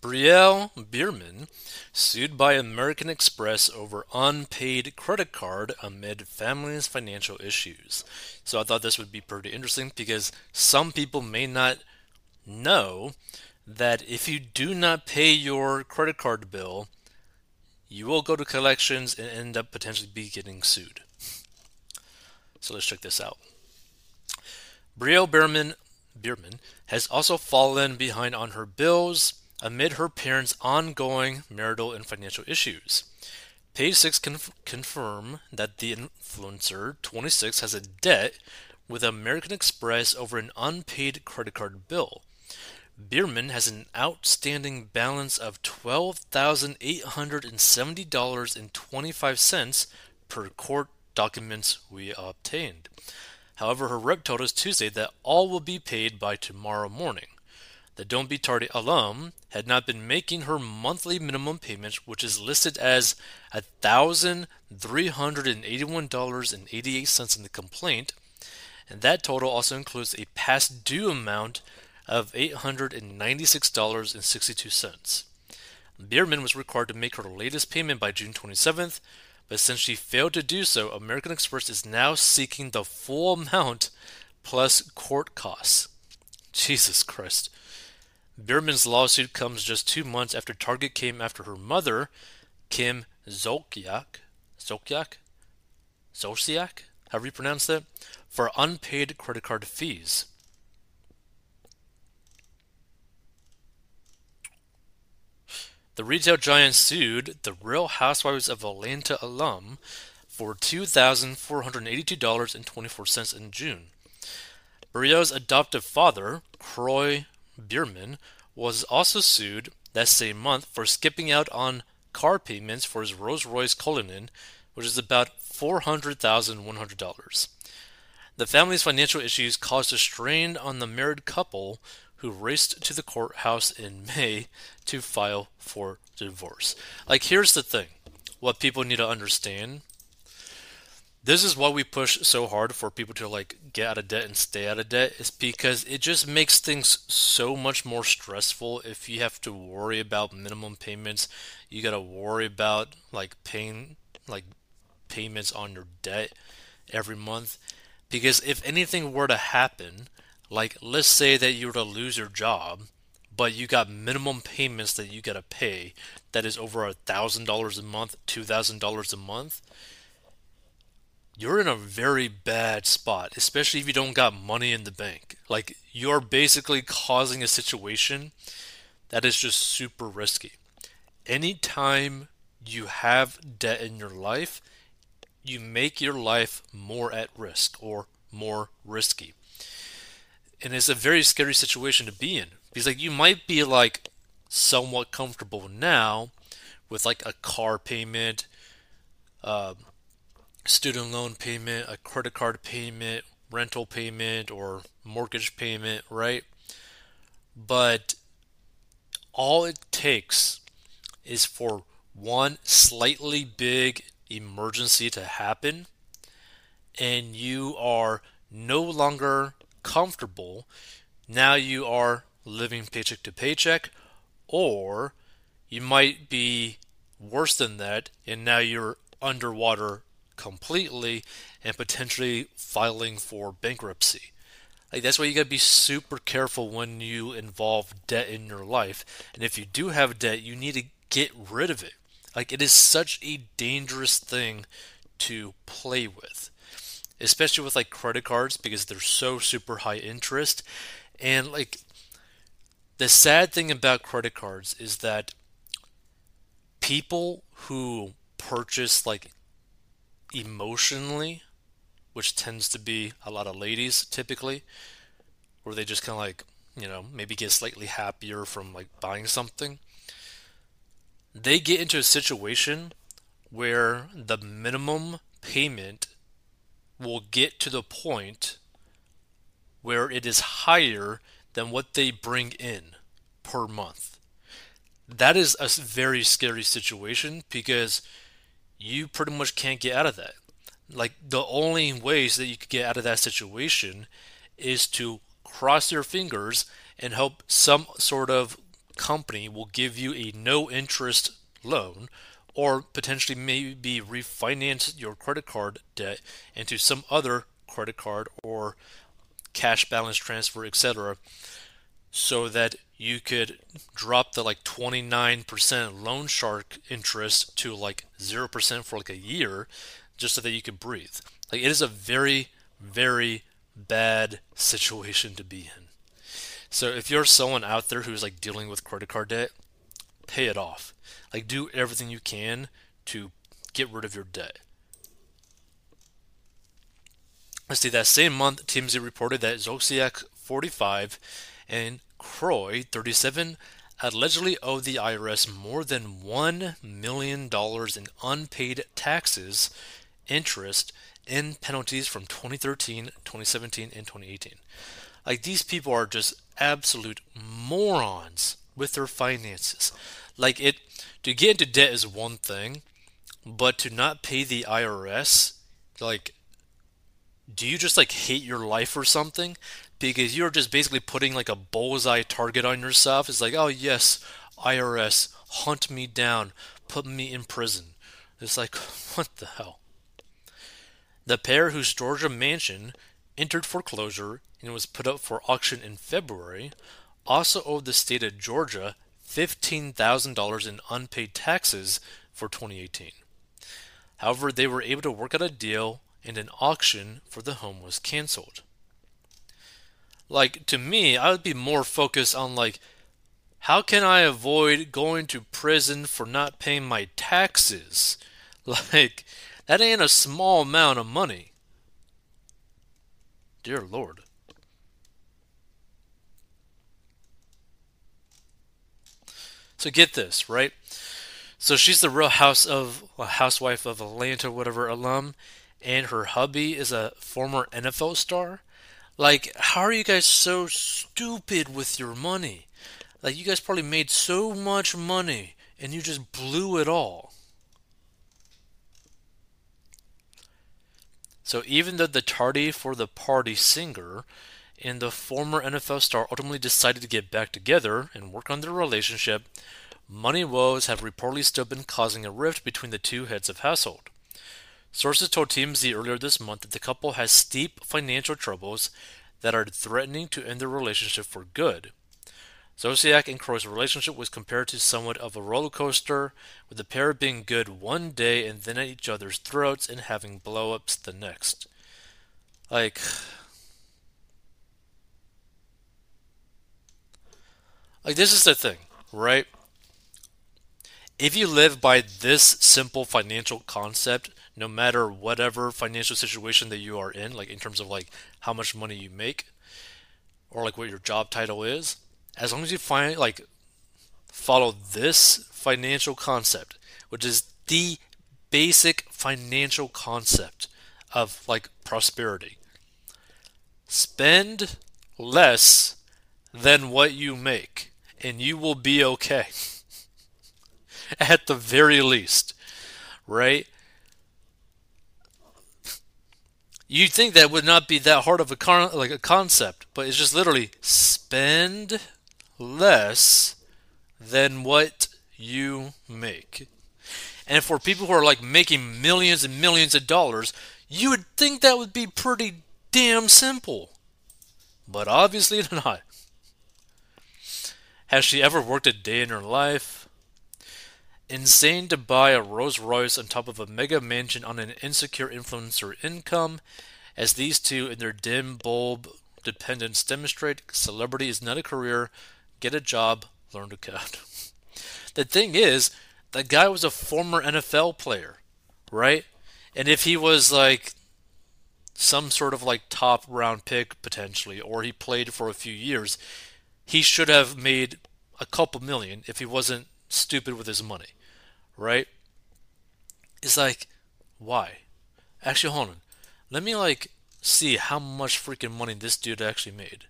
Brielle Biermann sued by American Express over unpaid credit card amid family's financial issues. So I thought this would be pretty interesting because some people may not know that if you do not pay your credit card bill, you will go to collections and end up potentially be getting sued. So let's check this out. Brielle Biermann, Biermann has also fallen behind on her bills amid her parents' ongoing marital and financial issues. Page 6 conf- confirm that the influencer, 26, has a debt with American Express over an unpaid credit card bill. Biermann has an outstanding balance of $12,870.25 per court documents we obtained. However, her rep told us Tuesday that all will be paid by tomorrow morning. The Don't Be Tardy alum had not been making her monthly minimum payment, which is listed as $1,381.88 in the complaint, and that total also includes a past due amount of $896.62. Biermann was required to make her latest payment by June 27th, but since she failed to do so, American Express is now seeking the full amount plus court costs. Jesus Christ. Biermann's lawsuit comes just two months after Target came after her mother, Kim Zolciak, Zolciak, Zolciak, however you pronounce that, for unpaid credit card fees. The retail giant sued the Real Housewives of Atlanta alum for $2,482.24 in June. Brielle's adoptive father, Kroy Biermann, was also sued that same month for skipping out on car payments for his Rolls Royce Cullinan, which is about $400,100. The family's financial issues caused a strain on the married couple who raced to the courthouse in May to file for divorce. Like, here's the thing what people need to understand. This is why we push so hard for people to like get out of debt and stay out of debt is because it just makes things so much more stressful if you have to worry about minimum payments. You got to worry about like paying like payments on your debt every month because if anything were to happen, like, let's say that you were to lose your job, but you got minimum payments that you got to pay that is over a thousand dollars a month, two thousand dollars a month. You're in a very bad spot, especially if you don't got money in the bank. Like, you're basically causing a situation that is just super risky. Anytime you have debt in your life, you make your life more at risk or more risky and it's a very scary situation to be in because like you might be like somewhat comfortable now with like a car payment, uh, student loan payment, a credit card payment, rental payment, or mortgage payment, right? But all it takes is for one slightly big emergency to happen, and you are no longer comfortable, now you are living paycheck to paycheck, or you might be worse than that, and now you're underwater completely and potentially filing for bankruptcy. Like that's why you got to be super careful when you involve debt in your life. And if you do have debt, you need to get rid of it. Like it is such a dangerous thing to play with especially with like credit cards because they're so super high interest. And like the sad thing about credit cards is that people who purchase like emotionally, which tends to be a lot of ladies typically, where they just kind of like, you know, maybe get slightly happier from like buying something, they get into a situation where the minimum payment will get to the point where it is higher than what they bring in per month. That is a very scary situation because you pretty much can't get out of that. Like the only ways that you could get out of that situation is to cross your fingers and hope some sort of company will give you a no interest loan or potentially maybe refinance your credit card debt into some other credit card or cash balance transfer, etc., so that you could drop the like 29% loan shark interest to like 0% for like a year just so that you could breathe. Like it is a very, very bad situation to be in. So if you're someone out there who's like dealing with credit card debt, pay it off. Like do everything you can to get rid of your debt. Let's see, that same month, TMZ reported that Zosiak, 45, and Kroy, 37, allegedly owed the IRS more than $1 million in unpaid taxes, interest, and penalties from 2013, 2017, and 2018. Like, these people are just absolute morons with their finances. Like, it to get into debt is one thing, but to not pay the IRS, like, do you just like hate your life or something? Because you're just basically putting like a bullseye target on yourself. It's like, oh yes, IRS, hunt me down, put me in prison. It's like, what the hell? The pair whose Georgia mansion entered foreclosure and was put up for auction in February also owed the state of Georgia $15,000 in unpaid taxes for 2018. However, they were able to work out a deal and an auction for the home was canceled. Like, to me, I would be more focused on, like, how can I avoid going to prison for not paying my taxes? Like, that ain't a small amount of money. Dear Lord. So get this, right? So she's the real house of housewife of Atlanta, whatever alum, and her hubby is a former NFL star. Like, how are you guys so stupid with your money? Like, you guys probably made so much money and you just blew it all. So, even though the tardy for the party singer and the former NFL star ultimately decided to get back together and work on their relationship, money woes have reportedly still been causing a rift between the two heads of household. Sources told TMZ earlier this month that the couple has steep financial troubles that are threatening to end their relationship for good. Zosiak and Kroy's relationship was compared to somewhat of a roller coaster, with the pair being good one day and then at each other's throats and having blow ups the next. Like. Like, this is the thing, right? If you live by this simple financial concept, no matter whatever financial situation that you are in, like in terms of like how much money you make or like what your job title is, as long as you find like follow this financial concept, which is the basic financial concept of like prosperity. Spend less than what you make and you will be okay. At the very least, right? You'd think that would not be that hard of a con- like a concept, but it's just literally spend less than what you make. And for people who are like making millions and millions of dollars, you would think that would be pretty damn simple. But obviously not. Has she ever worked a day in her life? Insane to buy a Rolls Royce on top of a mega mansion on an insecure influencer income, as these two in their dim bulb dependence demonstrate celebrity is not a career, get a job, learn to code. the thing is, that guy was a former NFL player, right? And if he was like some sort of like top round pick potentially, or he played for a few years, he should have made a couple million if he wasn't stupid with his money right? It's like, why? Actually, hold on. Let me like see how much freaking money this dude actually made.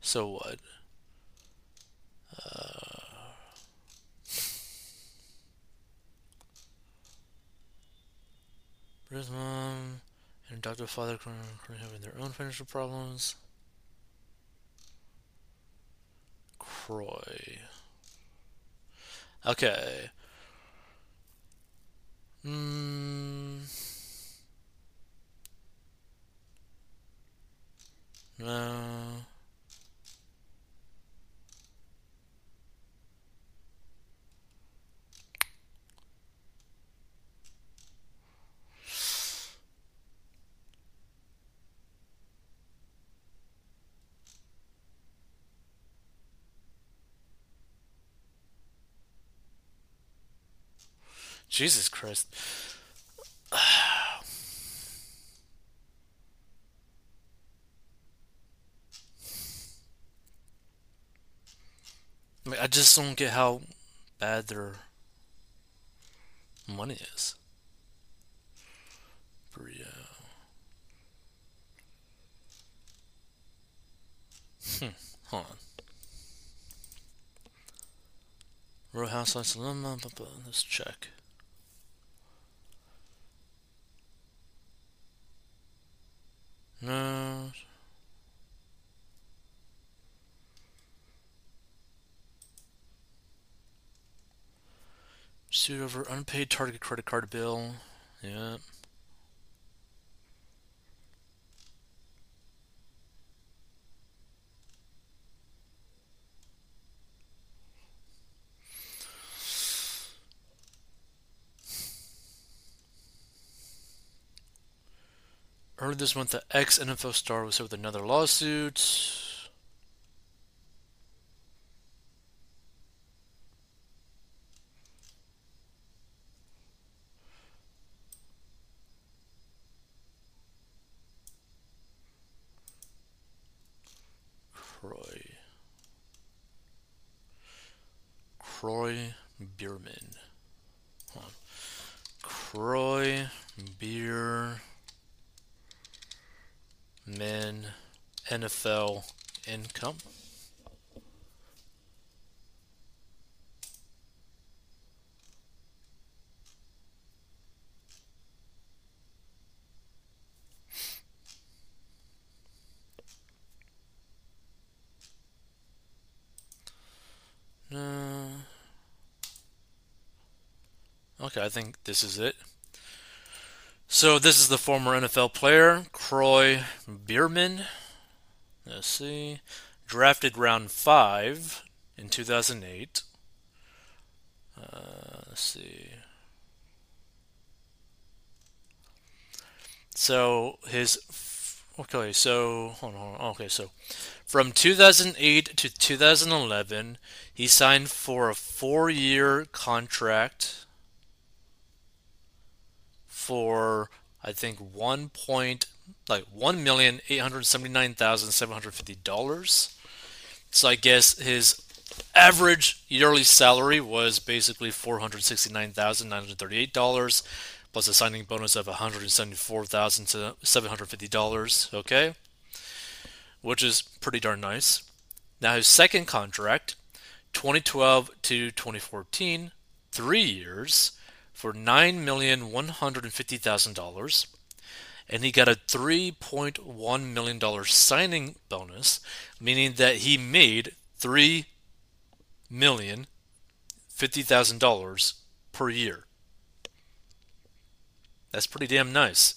So what? Uh, his mom and adoptive father currently having their own financial problems. Kroy. Okay. Hmm. No. Jesus Christ. I mean, I just don't get how bad their money is. Brio. Hmm. Hold on. Row House Lights Let's check. No. Suit over unpaid Target credit card bill. Yeah. Earlier this month, the ex NFL star was hit with another lawsuit. Kroy. Kroy Biermann. Kroy Beer Men NFL income. Okay, I think this is it. So this is the former NFL player, Kroy Biermann. Let's see. Drafted round five in 2008. Uh, let's see. So his okay, so hold on, hold on, okay, so from 2008 to 2011, he signed for a four-year contract for I think one point like one million eight hundred seventy nine thousand seven hundred fifty dollars. So I guess his average yearly salary was basically four hundred sixty nine thousand nine hundred thirty eight dollars plus a signing bonus of one hundred seventy four thousand seven hundred fifty dollars. Okay, which is pretty darn nice. Now his second contract, 2012 to 2014, three years, for $9,150,000 and he got a $3.1 million signing bonus, meaning that he made $3,050,000 per year. That's pretty damn nice.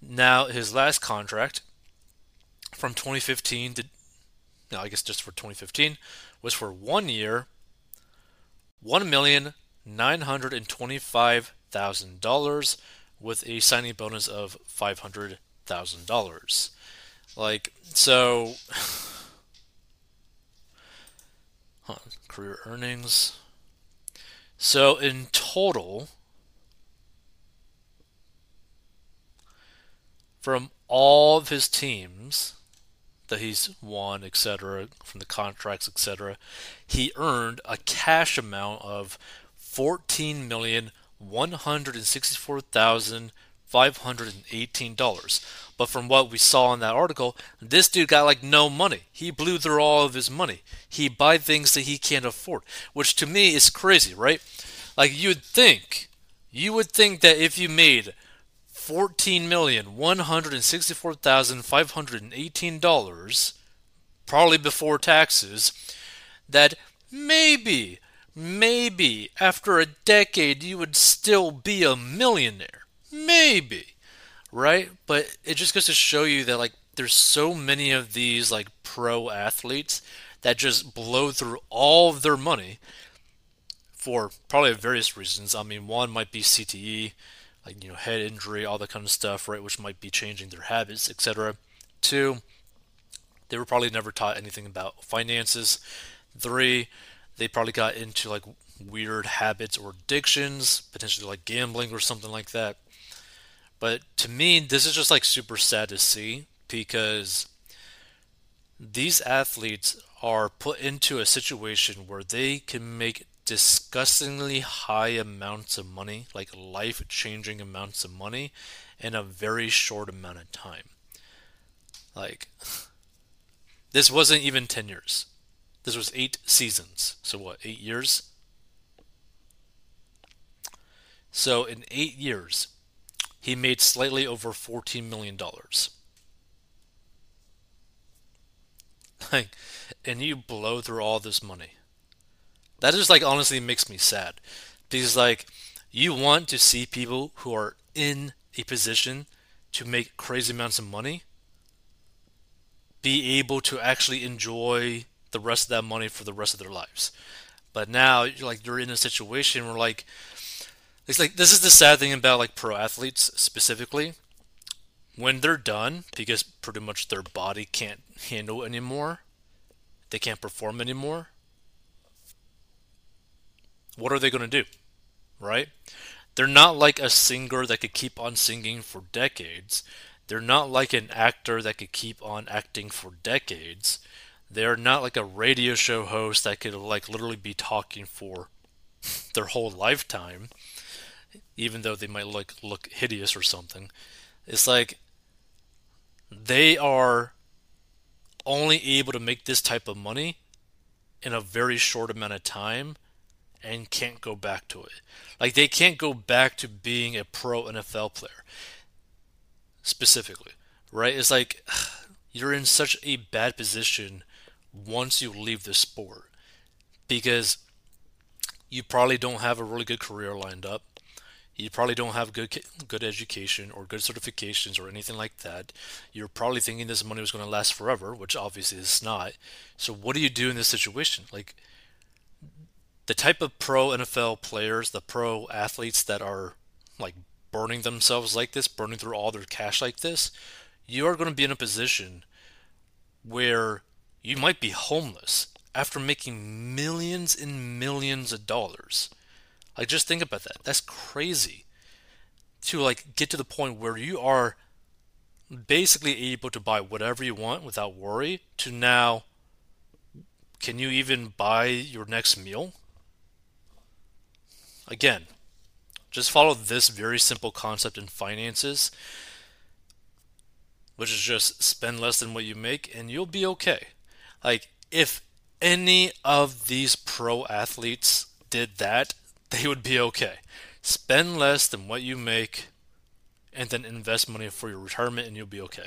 Now, his last contract from 2015 to, no, I guess just for 2015, was for one year, one million $925,000 with a signing bonus of $500,000. Like, so. Huh, career earnings. So, in total, from all of his teams that he's won, etc., from the contracts, etc., he earned a cash amount of fourteen million one hundred and sixty-four thousand five hundred and eighteen dollars. But from what we saw in that article, this dude got like no money. He blew through all of his money. He buy things that he can't afford, which to me is crazy, right? Like you'd think, you would think that if you made fourteen million one hundred and sixty-four thousand five hundred and eighteen dollars, probably before taxes, that maybe, maybe after a decade you would still be a millionaire. Maybe. Right? But it just goes to show you that, like, there's so many of these, like, pro athletes that just blow through all of their money for probably various reasons. I mean, one might be CTE, like you know, head injury, all that kind of stuff, right? Which might be changing their habits, etc. Two, they were probably never taught anything about finances. Three, they probably got into like weird habits or addictions, potentially like gambling or something like that. But to me, this is just like super sad to see because these athletes are put into a situation where they can make disgustingly high amounts of money, like life changing amounts of money, in a very short amount of time. Like, this wasn't even 10 years. This was eight seasons. So, what, eight years? So, in eight years, he made slightly over $14 million. And you blow through all this money. That just like honestly makes me sad because like you want to see people who are in a position to make crazy amounts of money be able to actually enjoy the rest of that money for the rest of their lives. But now like you're in a situation where like it's like this is the sad thing about like pro athletes specifically when they're done because pretty much their body can't handle anymore they can't perform anymore what are they going to do? Right? They're not like a singer that could keep on singing for decades. They're not like an actor that could keep on acting for decades. They're not like a radio show host that could like literally be talking for their whole lifetime, even though they might look look hideous or something. It's like they are only able to make this type of money in a very short amount of time and can't go back to it. Like they can't go back to being a pro NFL player. Specifically, right? It's like you're in such a bad position once you leave the sport because you probably don't have a really good career lined up. You probably don't have good good education or good certifications or anything like that. You're probably thinking this money was going to last forever, which obviously it's not. So what do you do in this situation? Like the type of pro NFL players, the pro athletes that are like burning themselves like this, burning through all their cash like this, you are going to be in a position where you might be homeless after making millions and millions of dollars. Like just think about that. That's crazy. To like get to the point where you are basically able to buy whatever you want without worry to now can you even buy your next meal? Again, just follow this very simple concept in finances, which is just spend less than what you make and you'll be okay. Like, if any of these pro athletes did that, they would be okay. Spend less than what you make and then invest money for your retirement and you'll be okay.